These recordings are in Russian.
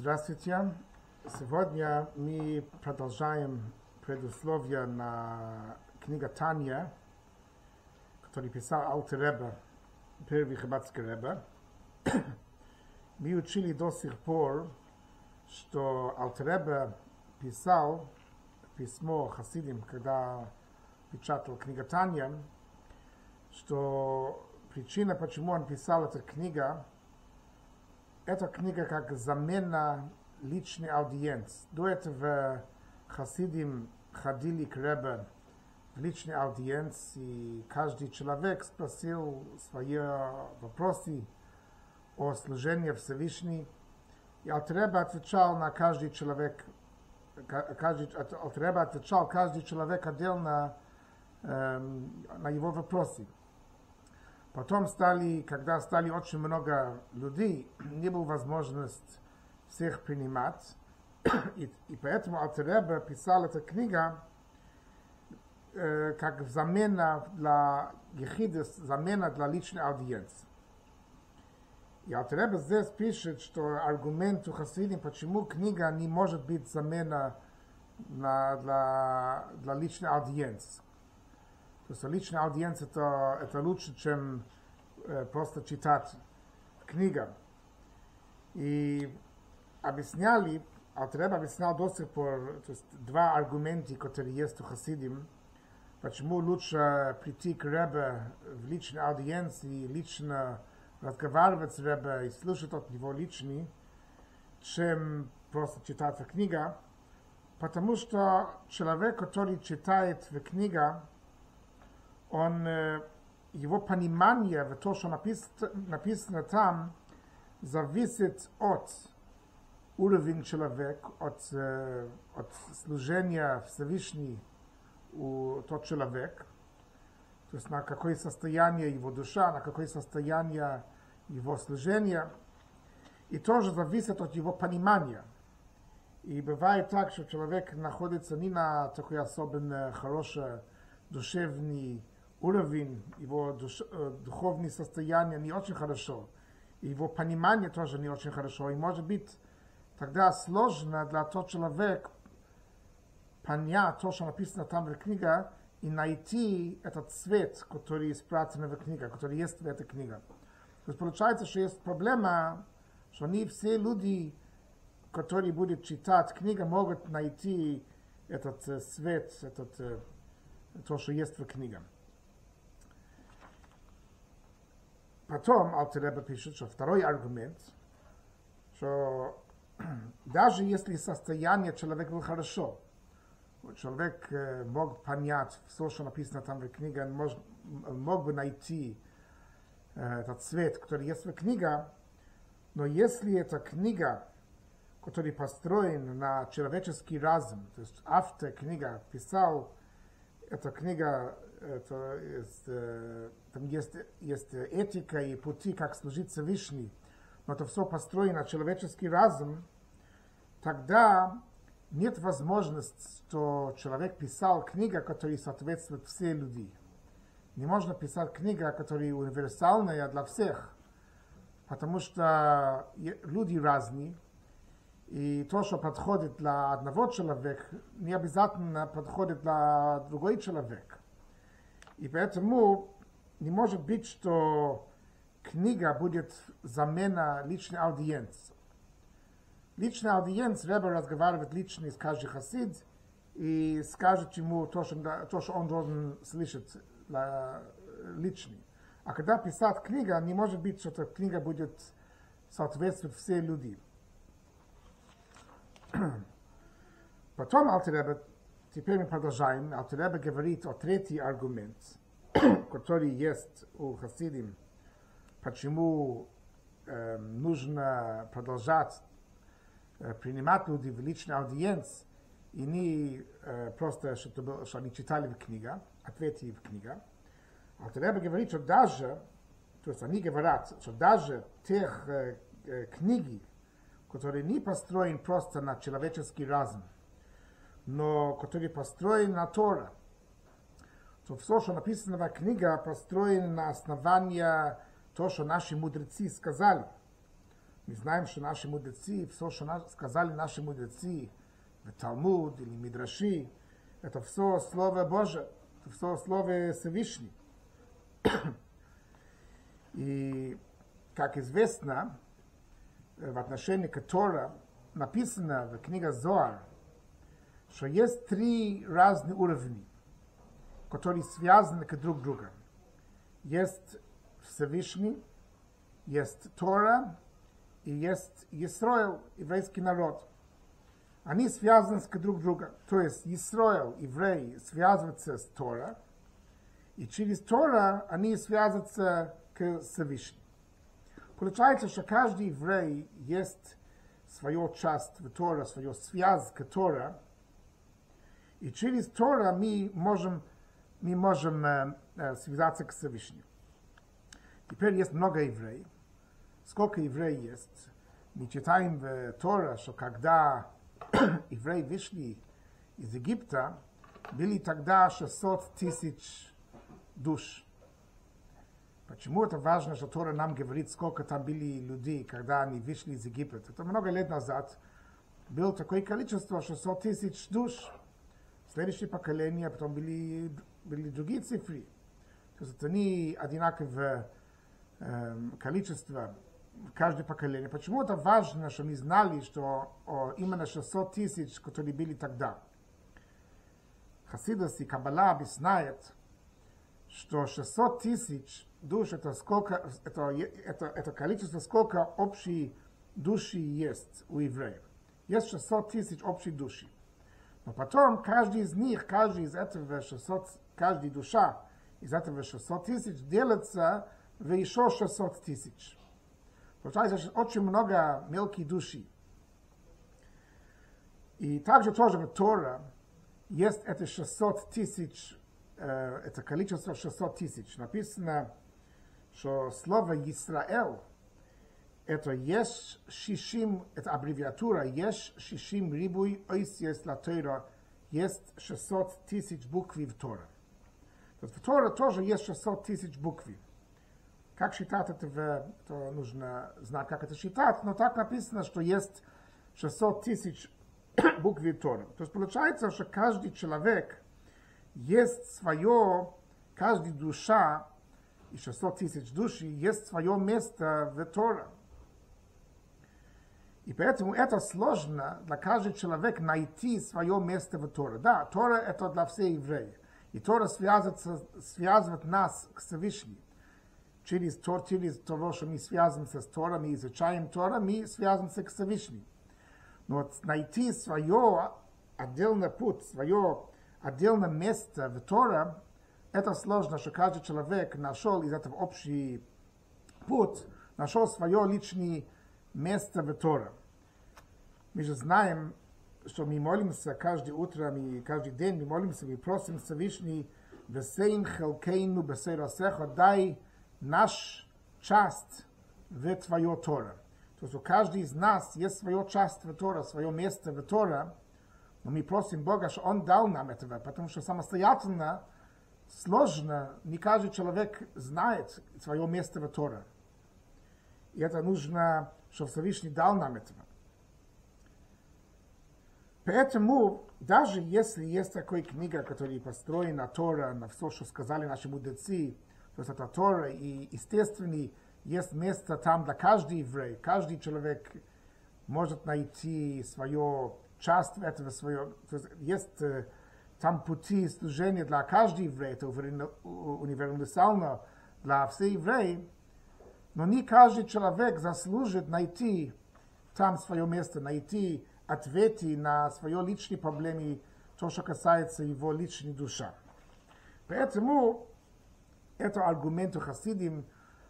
Здравствуйте. Сегодня мы продолжаем предусловия на книга Таня, который писал Алтереба, первый хабатский Реба. Мы учили до сих пор, что Алтереба писал письмо Хасидим, когда печатал книга Таня, что причина, почему он писал эту книгу, эта книга как замена личной аудиенции. До этого хасидим ходили к Ребе в личной аудиенции, и каждый человек спросил свои вопросы о служении Всевышней, и Алтереба отвечал на каждый человек, каждый, Алтереба отвечал каждый человек отдельно эм, на его вопросы. Потом стали, когда стали очень много людей, не было возможность всех принимать. И, и поэтому Алтереба писал эту книгу э, как замена для Ехидес, замена для личной аудиенции. И Алтереба здесь пишет, что аргумент у Хасидим, почему книга не может быть замена на, для, для личной аудиенции. То есть личная аудиенция это, это лучше, чем э, просто читать книга. И объясняли, Алтреб объяснял до сих пор, то есть два аргумента, которые есть у Хасидим, почему лучше прийти к Ребе в личной аудиенции, лично разговаривать с Ребе и слушать от него личный, чем просто читать в книга, потому что человек, который читает в книга, он, его понимание в то, что написано, написано там, зависит от уровень человек, от, от служения Всевышний у тот человек, то есть на какое состояние его душа, на какое состояние его служения, и тоже зависит от его понимания. И бывает так, что человек находится не на такой особенно хороший душевный уровень, его душ, духовное состояние не очень хорошо, его понимание тоже не очень хорошо, и может быть тогда сложно для того человека понять то, что написано там в книге, и найти этот цвет, который спрятан в книге, который есть в этой книге. То есть получается, что есть проблема, что не все люди, которые будут читать книгу, могут найти этот цвет, этот, то, что есть в книге. Потом Алтереба пишет, что второй аргумент, что даже если состояние человека было хорошо, человек э, мог понять все, что написано там в книге, он мог, мог бы найти э, этот цвет, который есть в книге, но если эта книга, которая построена на человеческий разум, то есть автор книга писал, эта книга это есть, э, там есть, есть этика и пути, как служить Всевышний, но это все построено человеческий разум, тогда нет возможности, что человек писал книгу, которая соответствует все люди. Не можно писать книгу, которая универсальная для всех, потому что люди разные, и то, что подходит для одного человека, не обязательно подходит для другой человека. И поэтому не может быть, что книга будет замена личной аудиенции. Личная аудиенция, Ребе разговаривает лично с каждым хасид и скажет ему то, что, то, что он должен слышать личный. А когда писать книга, не может быть, что эта книга будет соответствовать все люди. Потом Алтеребе Теперь мы продолжаем. Алтареба говорит о третий аргумент, который есть у Хасидим, почему э, нужно продолжать э, принимать люди в личной аудиенции, и не э, просто, что, было, что они читали в книге, ответы в книге. Алтареба говорит, что даже, то есть они говорят, что даже тех э, э, книги, которые не построены просто на человеческий разум, но который построен на Тора. То все, что написано в книге, построено на основании то, что наши мудрецы сказали. Мы знаем, что наши мудрецы, все, что сказали наши мудрецы в Талмуд или Мидраши, это все Слово Божие, это все Слово Всевышний. И, как известно, в отношении к Тора написано в книге Зоар, что есть три разные уровня, которые связаны друг с другом. Есть Всевышний, есть Тора и есть Исраил, еврейский народ. Они связаны с друг другом. То есть Исраил, евреи, связываются с Тора, и через Тора они связываются к Всевышнему. Получается, что каждый еврей есть свою часть в Тора, свою связь к Тора, и через Тора мы можем, мы можем э, э, связаться к Всевышнему. Теперь есть много евреев. Сколько евреев есть? Мы читаем в Тора, что когда евреи вышли из Египта, были тогда 600 тысяч душ. Почему это важно, что Тора нам говорит, сколько там были людей, когда они вышли из Египта? Это много лет назад было такое количество, 600 тысяч душ. Следующее поколение, потом были, были другие цифры. То есть это не одинаковое э, количество в каждое поколение. Почему это важно, что мы знали, что о, именно 600 тысяч, которые были тогда. Хасидос и Каббала объясняет, что 600 тысяч душ это сколько, это, это, это количество, сколько общей души есть у евреев. Есть 600 тысяч общей души. Но потом каждый из них, каждый из этого 600, каждая душа из этого 600 тысяч делится в еще 600 тысяч. Получается, очень много мелких души. И также тоже в Тора есть это 600 тысяч, э, это количество 600 тысяч. Написано, что слово Израил это есть шишим, это аббревиатура, есть шишим рибуй ойсьес латейра, есть 600 тысяч букв в Тора. То есть в Тора тоже есть 600 тысяч букв. Как считать это, в, то нужно знать, как это считать, но так написано, что есть 600 тысяч букв в Тора. То есть получается, что каждый человек есть свое, каждая душа и 600 тысяч души есть свое место в Торе. И поэтому это сложно для каждого человека найти свое место в Торе. Да, Тора это для всех евреев. И Тора связывает, связывает нас к Всевышнему. Через, Тор, через того, что мы связываемся с Торой, мы изучаем Тора, мы связываемся к Всевышнему. Но найти свое отдельный путь, свое отдельное место в Торе, это сложно, что каждый человек нашел из этого общий путь, нашел свое личное место в Торе. Мы же знаем, что мы молимся каждое утро, мы каждый день мы молимся, мы просим Всевышний, «Весейн хелкейну бесейрасеха, дай наш часть в Твое Тора». То есть у каждого из нас есть свое часть в Тора, свое место в Тора, но мы просим Бога, что Он дал нам этого, потому что самостоятельно сложно, не каждый человек знает свое место в Торе. И это нужно, чтобы Всевышний дал нам этого. Поэтому, даже если есть такая книга, которая построена Тора, на все, что сказали наши мудрецы, то есть это Тора, и, естественно, есть место там для каждого еврея, каждый человек может найти свое часть этого, свое, то есть есть там пути служения для каждого еврея, это универсально для всех евреев, но не каждый человек заслужит найти там свое место, найти ответы на свои личные проблемы, то, что касается его личной души. Поэтому это аргумент у хасидим,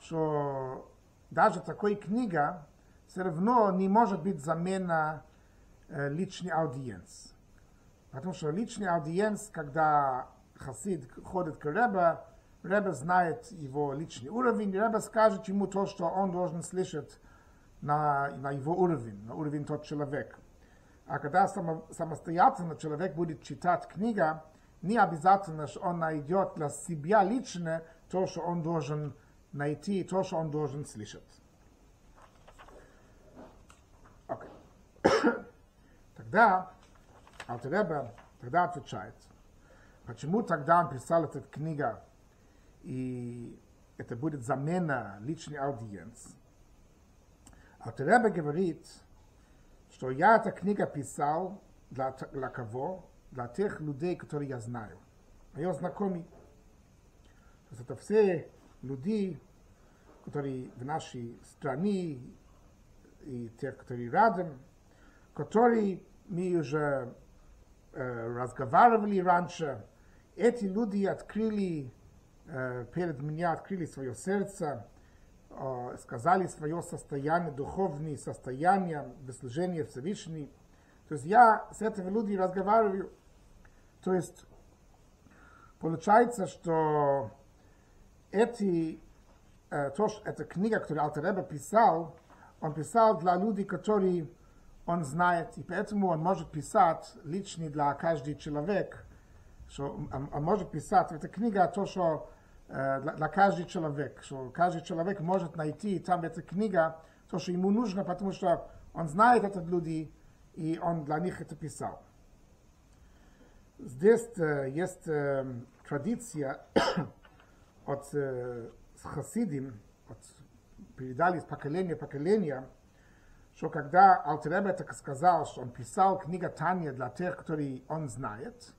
что даже такой книга все равно не может быть замена э, личной аудиенции. Потому что личный аудиенс, когда хасид ходит к Ребе, Ребе знает его личный уровень, Ребе скажет ему то, что он должен слышать на, на его уровень, на уровень тот человек. А когда само, самостоятельно человек будет читать книга, не обязательно, что он найдет для себя лично то, что он должен найти, то, что он должен слышать. Okay. Тогда Алтареба тогда отвечает, почему тогда он писал эту книгу, и это будет замена личной аудиенции. Алтареба говорит, что я эту книгу писал для, для кого? Для тех людей, которые я знаю. Мои знакомые. То есть это все люди, которые в нашей стране, и тех, которые рядом, которые мы уже разговаривали раньше. Эти люди открыли, э, перед меня открыли свое сердце, э, сказали свое состояние, духовное состояние, служение Всевышний. То есть я с этими людьми разговариваю. То есть получается, что эти, э, то, эта книга, которую Алтереба писал, он писал для людей, которые он знает, и поэтому он может писать лично для каждого человека, что он, он может писать в этой книге то, что э, для, для каждого человека, что каждый человек может найти там в этой книге то, что ему нужно, потому что он знает этот люди, и он для них это писал. Здесь э, есть э, традиция от э, хасидим, от передали из поколения в поколение, что когда Алтереба так сказал, что он писал книга Таня для тех, которые он знает,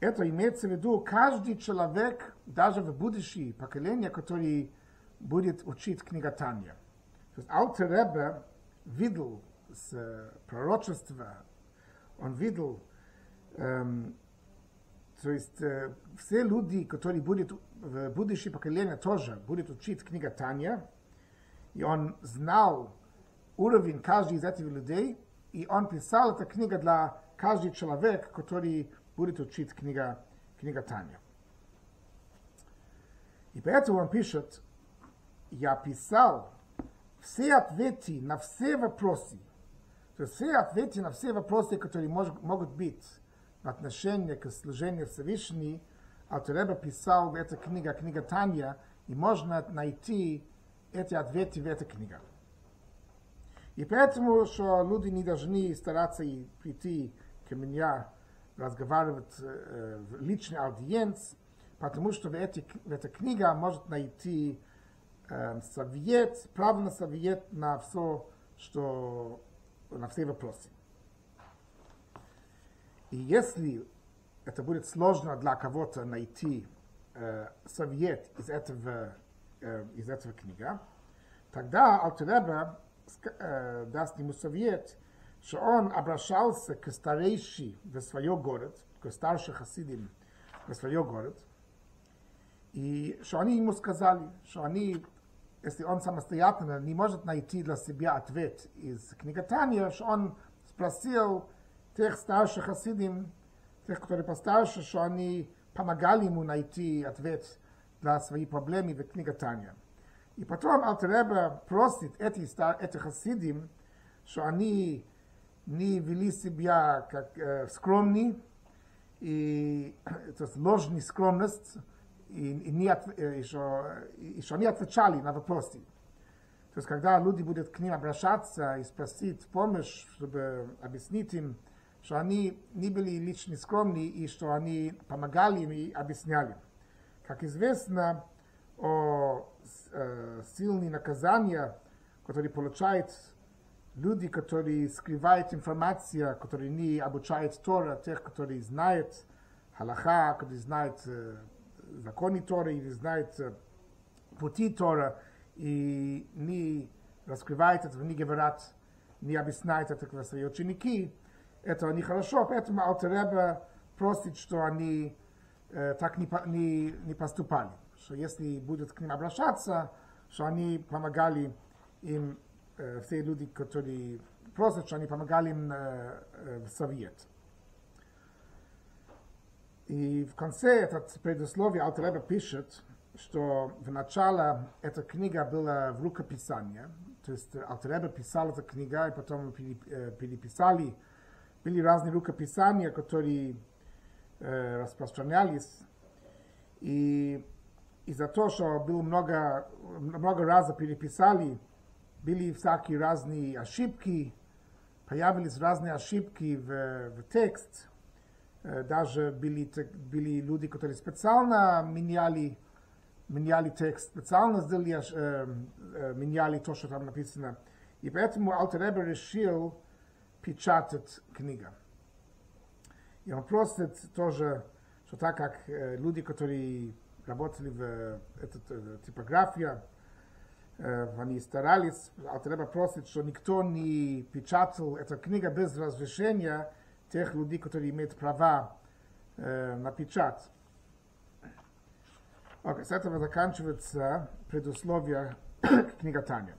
это имеется в виду каждый человек, даже в будущее поколение, который будет учить книга Таня. То есть Алтереба видел с пророчества, он видел, эм, то есть э, все люди, которые будут в будущее поколение тоже будут учить книга Таня, и он знал уровень каждого из этих людей, и он писал эту книгу для каждого человека, который будет учить книга, книга Таня. И поэтому он пишет, я писал все ответы на все вопросы, то есть все ответы на все вопросы, которые мож, могут быть в отношении к служению Всевышней, Алтареба писал в этой книге, книга Таня, и можно найти эти ответы в этой книге. И поэтому, что люди не должны стараться и прийти к мне разговаривать э, в личной аудиенции, потому что в, этой, в этой книге может найти э, совет, правильный совет на все, что на все вопросы. И если это будет сложно для кого-то найти э, совет из этого, э, из этого книга, тогда Алтереба э, даст ему совет, что он обращался к старейший в свой город, к старшим хасидим в свой город, и что они ему сказали, что они, если он самостоятельно не может найти для себя ответ из книги Таня, что он спросил тех старших хасидим, тех, которые постарше, что они помогали ему найти ответ для своих проблем в книге Таня. И потом Алтереба просит эти, эти хасидим, что они не вели себя как э, скромные, и то есть ложная скромность, и, и, не от, и, что, и что они отвечали на вопросы. То есть, когда люди будут к ним обращаться и спросить помощь, чтобы объяснить им, что они не были лично скромны и что они помогали им и объясняли. Как известно, о э, сильные наказания, которые получают люди, которые скрывают информацию, которые не обучают Тора, тех, которые знают Халаха, которые знают законы Тора или знают пути Тора, и не раскрывают это, не говорят, не объясняют это свои ученики, это нехорошо, поэтому Алтереба просит, что они э, так не, не, не поступали. Что если будут к ним обращаться, что они помогали им, э, все люди, которые просят, что они помогали им э, э, в Совет. И в конце этот предусловие Алтереба пишет, что в начале эта книга была в рукописании, то есть Алтереба писал эту книгу, и потом переписали были разные рукописания, которые э, распространялись. И из-за того, что было много, много раз переписали, были всякие разные ошибки, появились разные ошибки в, в текст, даже были, были люди, которые специально меняли, меняли текст, специально сделали, меняли то, что там написано. И поэтому Алтереба решил печатать книгу. И он просит тоже, что так как люди, которые работали в этой типографии, они старались, Алтереба просит, что никто не печатал эту книгу без разрешения тех людей, которые имеют права э, на печать. Окей, с этого заканчивается предусловие книга Таня.